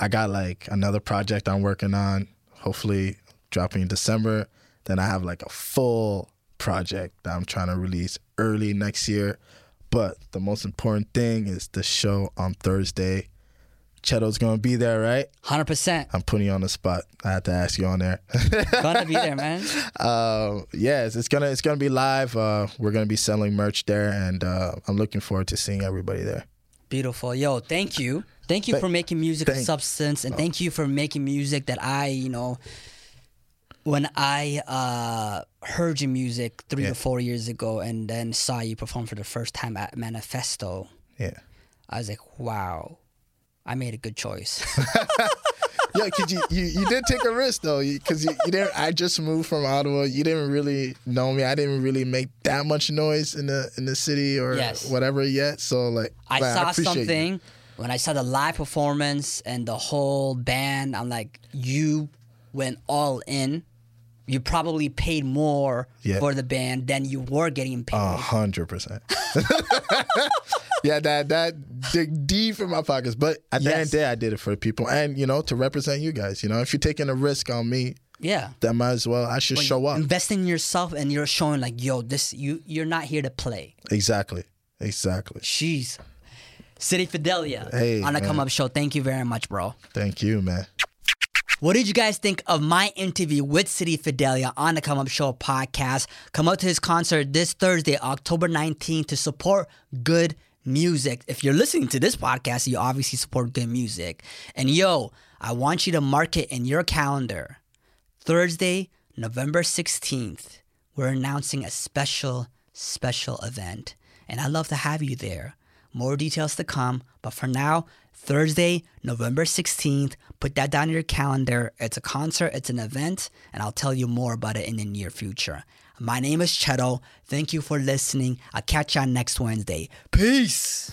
I got like another project I'm working on, hopefully dropping in December. Then I have like a full project that I'm trying to release early next year. But the most important thing is the show on Thursday. Cheto's gonna be there, right? 100%. I'm putting you on the spot. I had to ask you on there. Gonna be there, man. uh, yes, it's gonna it's gonna be live. Uh, we're gonna be selling merch there, and uh, I'm looking forward to seeing everybody there. Beautiful. Yo, thank you. Thank you Thank- for making music of thank- substance and thank you for making music that I, you know, when I uh, heard your music three Yeah. to four years ago and then saw you perform for the first time at Manifesto, Yeah, I was like, wow, I made a good choice. yeah, cause you, you you did take a risk though, because you, you didn't. I just moved from Ottawa. You didn't really know me. I didn't really make that much noise in the in the city or Yes. whatever yet. So like, I like, saw you. something when I saw the live performance and the whole band, I'm like, you went all in. You probably paid more Yeah. for the band than you were getting paid. A hundred percent. Yeah, that that dig deep in my pockets. But at the end of the day, I did it for the people, and you know, to represent you guys. You know, if you're taking a risk on me, yeah. then might as well. I should show up. Invest in yourself and you're showing like, yo, this you you're not here to play. Exactly. Exactly. Jeez. City Fidelia Hey, on the man. Come Up Show. Thank you very much, bro. Thank you, man. What did you guys think of my interview with City Fidelia on the Come Up Show podcast? Come out to his concert this Thursday, October 19th to support good music. If you're listening to this podcast, you obviously support good music. And yo, I want you to mark it in your calendar. Thursday, November 16th, we're announcing a special, special event. And I'd love to have you there. More details to come, but for now, Thursday, November 16th, put that down in your calendar. It's a concert, it's an event, and I'll tell you more about it in the near future. My name is Cheto. Thank you for listening. I'll catch you on next Wednesday. Peace.